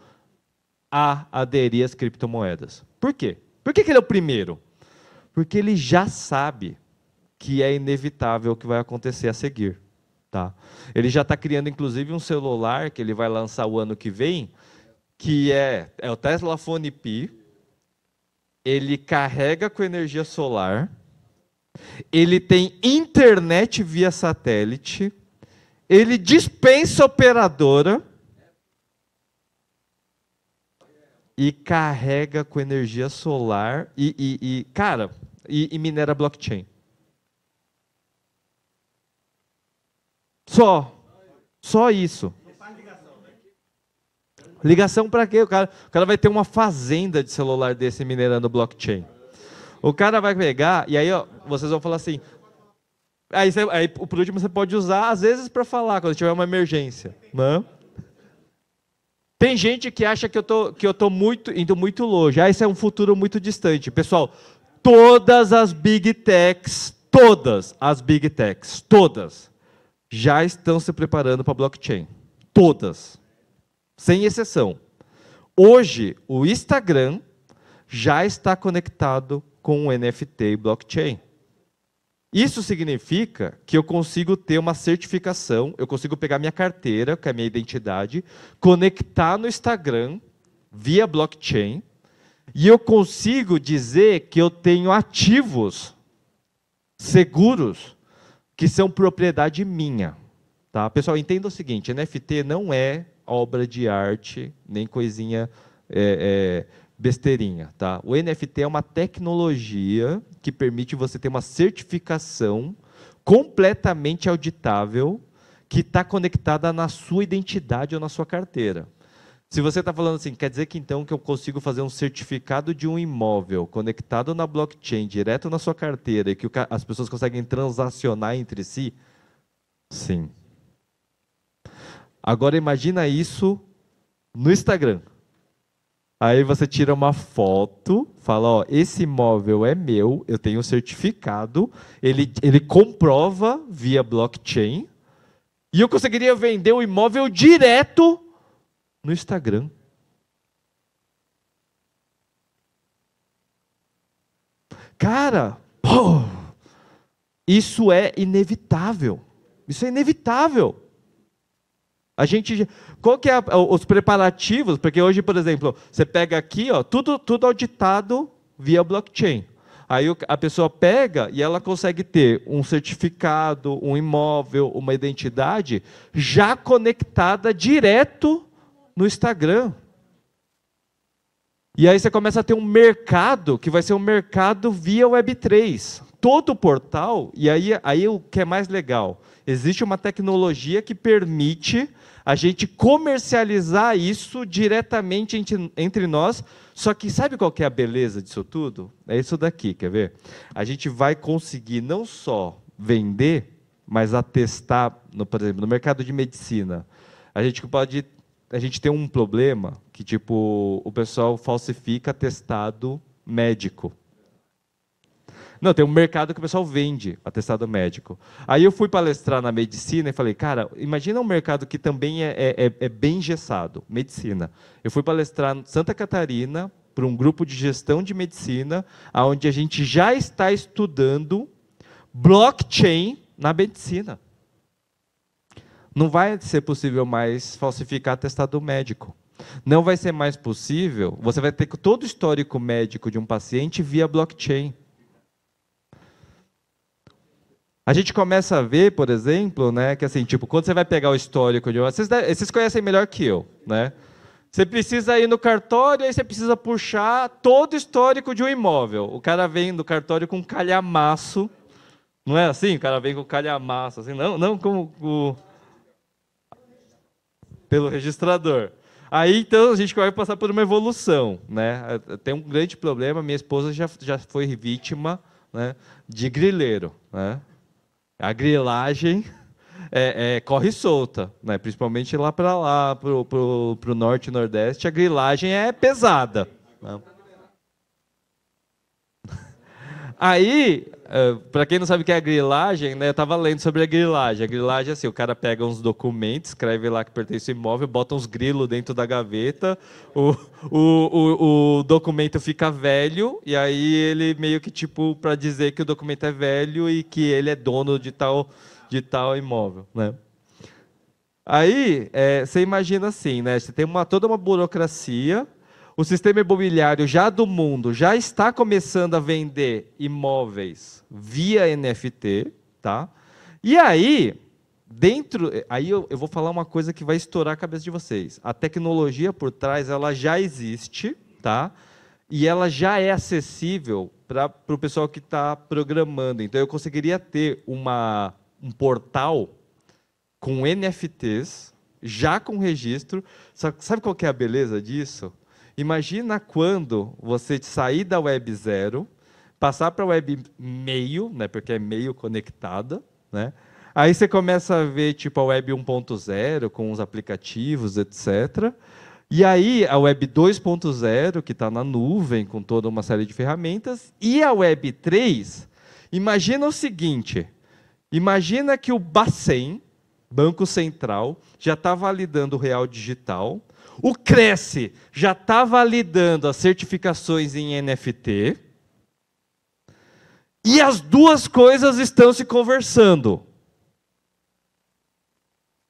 a aderir às criptomoedas? Por quê? Por que, que ele é o primeiro? Porque ele já sabe que é inevitável o que vai acontecer a seguir. Tá? Ele já está criando, inclusive, um celular que ele vai lançar o ano que vem, que é, é o Tesla Phone P. Ele carrega com energia solar. Ele tem internet via satélite. Ele dispensa operadora. E carrega com energia solar. E, e, e cara, e, e minera blockchain. Só. Só isso. Ligação para quê? O cara, o cara vai ter uma fazenda de celular desse minerando blockchain. O cara vai pegar, e aí ó, vocês vão falar assim. Aí, você, aí por último você pode usar, às vezes, para falar, quando tiver uma emergência. Não? Né? Tem gente que acha que eu tô, que eu tô muito, indo muito longe. Ah, isso é um futuro muito distante. Pessoal, todas as big techs, todas as big techs, todas, já estão se preparando para blockchain. Todas. Sem exceção. Hoje, o Instagram já está conectado com o NFT e blockchain. Isso significa que eu consigo ter uma certificação, eu consigo pegar minha carteira, que é a minha identidade, conectar no Instagram via blockchain, e eu consigo dizer que eu tenho ativos seguros que são propriedade minha. Tá? Pessoal, entenda o seguinte: NFT não é obra de arte, nem coisinha é, é, besteirinha. Tá? O NFT é uma tecnologia que permite você ter uma certificação completamente auditável que está conectada na sua identidade ou na sua carteira. Se você está falando assim, quer dizer que então que eu consigo fazer um certificado de um imóvel conectado na blockchain, direto na sua carteira, e que as pessoas conseguem transacionar entre si? Sim. Agora imagina isso no Instagram. Aí você tira uma foto, fala, ó, esse imóvel é meu, eu tenho um certificado, ele, ele comprova via blockchain, e eu conseguiria vender o imóvel direto no Instagram. Cara, isso é inevitável. Isso é inevitável. A gente, qual que é a, os preparativos? Porque hoje, por exemplo, você pega aqui, ó, tudo, tudo auditado via blockchain. Aí a pessoa pega e ela consegue ter um certificado, um imóvel, uma identidade já conectada direto no Instagram. E aí você começa a ter um mercado que vai ser um mercado via Web3. Todo portal, e aí, aí o que é mais legal, existe uma tecnologia que permite a gente comercializar isso diretamente entre nós. Só que sabe qual que é a beleza disso tudo? É isso daqui, quer ver? A gente vai conseguir não só vender, mas atestar, no, por exemplo, no mercado de medicina. A gente pode, a gente tem um problema que tipo o pessoal falsifica atestado médico. Não, tem um mercado que o pessoal vende atestado médico. Aí eu fui palestrar na medicina e falei, cara, imagina um mercado que também é, é, é, é bem engessado, medicina. Eu fui palestrar em Santa Catarina para um grupo de gestão de medicina, onde a gente já está estudando blockchain na medicina. Não vai ser possível mais falsificar atestado médico. Não vai ser mais possível, você vai ter todo o histórico médico de um paciente via blockchain. A gente começa a ver, por exemplo, né, que assim, tipo, quando você vai pegar o histórico de uma, vocês, vocês conhecem melhor que eu, né? Você precisa ir no cartório, aí você precisa puxar todo o histórico de um imóvel. O cara vem no cartório com calhamaço, não é assim? O cara vem com calhamaço, assim, não, não como o... pelo registrador. Aí então a gente vai passar por uma evolução, né? Tem um grande problema. Minha esposa já, já foi vítima, né, de grileiro, né? A grilagem é, é, corre solta, né? principalmente lá para lá, para o norte e nordeste, a grilagem é pesada. Né? Aí, é, para quem não sabe o que é a grilagem, né, eu estava lendo sobre a grilagem. A grilagem é assim, o cara pega uns documentos, escreve lá que pertence ao imóvel, bota uns grilos dentro da gaveta, o, o, o, o documento fica velho, e aí ele meio que, tipo, para dizer que o documento é velho e que ele é dono de tal, de tal imóvel, né? Aí, é, você imagina assim, né? Você tem uma, toda uma burocracia, o sistema imobiliário já do mundo já está começando a vender imóveis via NFT, tá? E aí, dentro, aí eu, eu, vou falar uma coisa que vai estourar a cabeça de vocês. A tecnologia por trás, ela já existe, tá? E ela já é acessível para o pessoal que está programando. Então, eu conseguiria ter uma, um portal com NFTs, já com registro. Sabe qual é a beleza disso? Imagina quando você sair da web zero, passar para a web meio, né, porque é meio conectada, né? Aí você começa a ver tipo a web 1.0 com os aplicativos, etc. E aí a web 2.0 que está na nuvem com toda uma série de ferramentas e a web 3. Imagina o seguinte: imagina que o Bacen, Banco Central, já está validando o real digital o Cresce já está validando as certificações em NFT. E as duas coisas estão se conversando.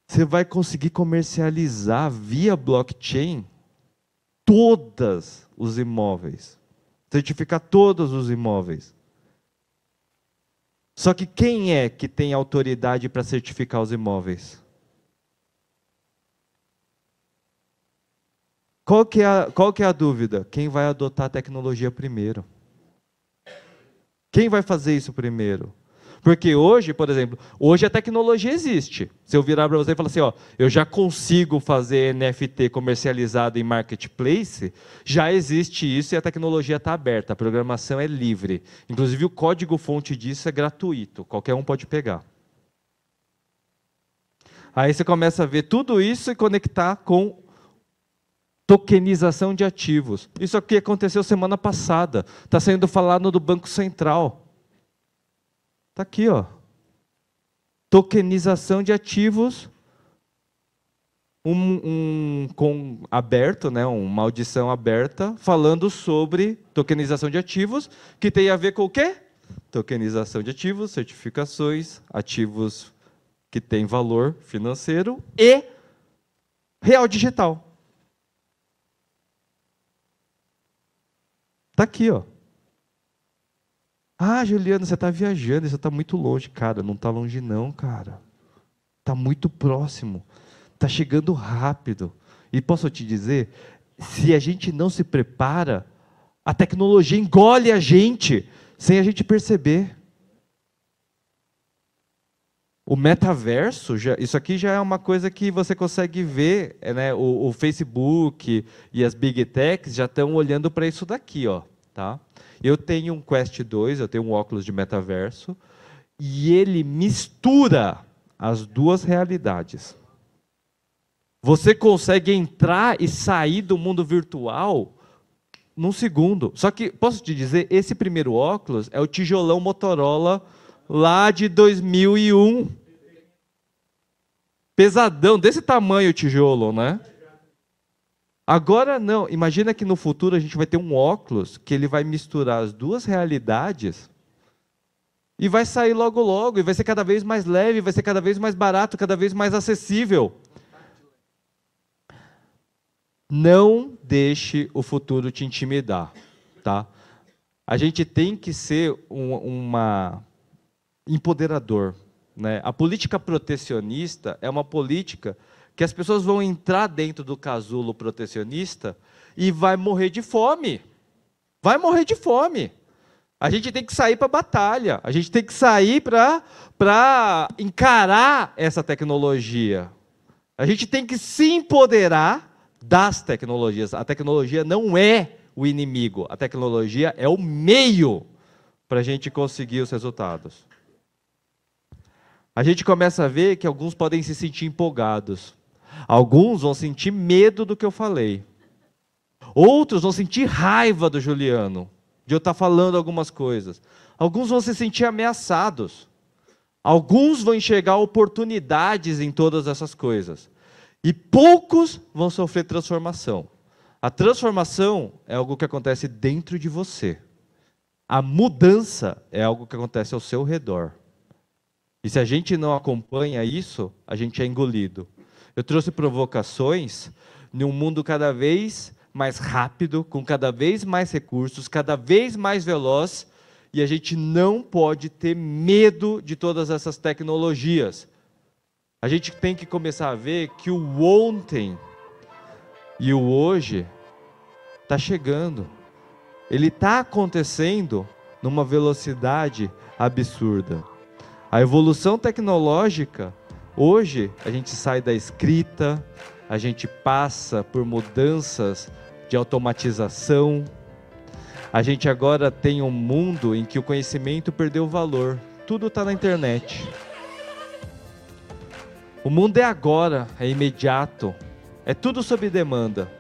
Você vai conseguir comercializar via blockchain todos os imóveis. Certificar todos os imóveis. Só que quem é que tem autoridade para certificar os imóveis? Qual que, é a, qual que é a dúvida? Quem vai adotar a tecnologia primeiro? Quem vai fazer isso primeiro? Porque hoje, por exemplo, hoje a tecnologia existe. Se eu virar para você e falar assim, ó, eu já consigo fazer NFT comercializado em marketplace, já existe isso e a tecnologia está aberta, a programação é livre. Inclusive o código-fonte disso é gratuito, qualquer um pode pegar. Aí você começa a ver tudo isso e conectar com tokenização de ativos. Isso aqui aconteceu semana passada. Está sendo falado do Banco Central. Está aqui, ó. Tokenização de ativos. Um, um, com aberto, né, uma audição aberta, falando sobre tokenização de ativos, que tem a ver com o quê? Tokenização de ativos, certificações, ativos que têm valor financeiro e real digital. Está aqui, ó. Ah, Juliano, você está viajando, você está muito longe. Cara, não está longe não, cara. Está muito próximo. Está chegando rápido. E posso te dizer, se a gente não se prepara, a tecnologia engole a gente sem a gente perceber. O metaverso, já, isso aqui já é uma coisa que você consegue ver, é, né? O, o Facebook e as big techs já estão olhando para isso daqui, ó, tá? Eu tenho um Quest 2, eu tenho um óculos de metaverso, e ele mistura as duas realidades. Você consegue entrar e sair do mundo virtual num segundo. Só que, posso te dizer, esse primeiro óculos é o tijolão Motorola lá de 2001. Pesadão, desse tamanho o tijolo, né? Agora não, imagina que no futuro a gente vai ter um óculos que ele vai misturar as duas realidades e vai sair logo logo, e vai ser cada vez mais leve, vai ser cada vez mais barato, cada vez mais acessível. Não deixe o futuro te intimidar, tá? A gente tem que ser um, uma empoderador, né? A política protecionista é uma política que as pessoas vão entrar dentro do casulo protecionista e vai morrer de fome. Vai morrer de fome. A gente tem que sair para a batalha. A gente tem que sair para encarar essa tecnologia. A gente tem que se empoderar das tecnologias. A tecnologia não é o inimigo, a tecnologia é o meio para a gente conseguir os resultados. A gente começa a ver que alguns podem se sentir empolgados, alguns vão sentir medo do que eu falei, outros vão sentir raiva do Juliano, de eu estar falando algumas coisas, alguns vão se sentir ameaçados, alguns vão enxergar oportunidades em todas essas coisas. E poucos vão sofrer transformação. A transformação é algo que acontece dentro de você. A mudança é algo que acontece ao seu redor. E se a gente não acompanha isso, a gente é engolido. Eu trouxe provocações num mundo cada vez mais rápido, com cada vez mais recursos, cada vez mais veloz, e a gente não pode ter medo de todas essas tecnologias. A gente tem que começar a ver que o ontem e o hoje está chegando. Ele está acontecendo numa velocidade absurda. A evolução tecnológica, hoje, a gente sai da escrita, a gente passa por mudanças de automatização. A gente agora tem um mundo em que o conhecimento perdeu valor. Tudo está na internet. O mundo é agora, é imediato, é tudo sob demanda.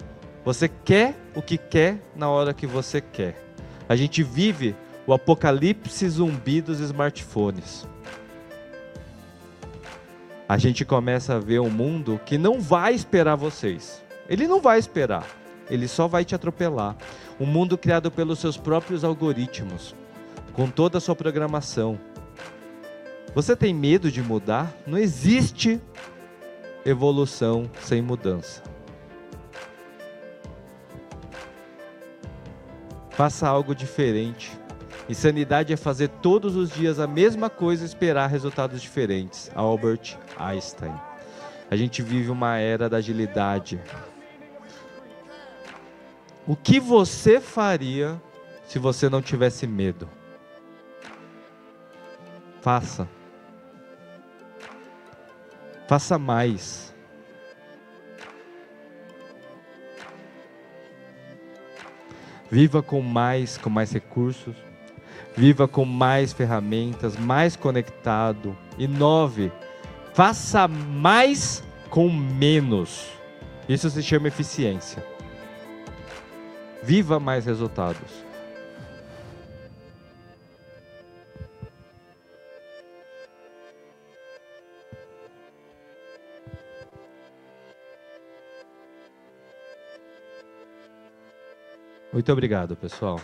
Você quer o que quer na hora que você quer. A gente vive o apocalipse zumbi dos smartphones. A gente começa a ver um mundo que não vai esperar vocês. Ele não vai esperar. Ele só vai te atropelar. Um mundo criado pelos seus próprios algoritmos, com toda a sua programação você tem medo de mudar? Não existe evolução sem mudança. Faça algo diferente. Insanidade é fazer todos os dias a mesma coisa e esperar resultados diferentes. Albert Einstein. A gente vive uma era da agilidade. O que você faria se você não tivesse medo? Faça. Faça mais. Viva com mais, com mais recursos. Viva com mais ferramentas, mais conectado. Inove. Faça mais com menos. Isso se chama eficiência. Viva mais resultados. Muito obrigado, pessoal.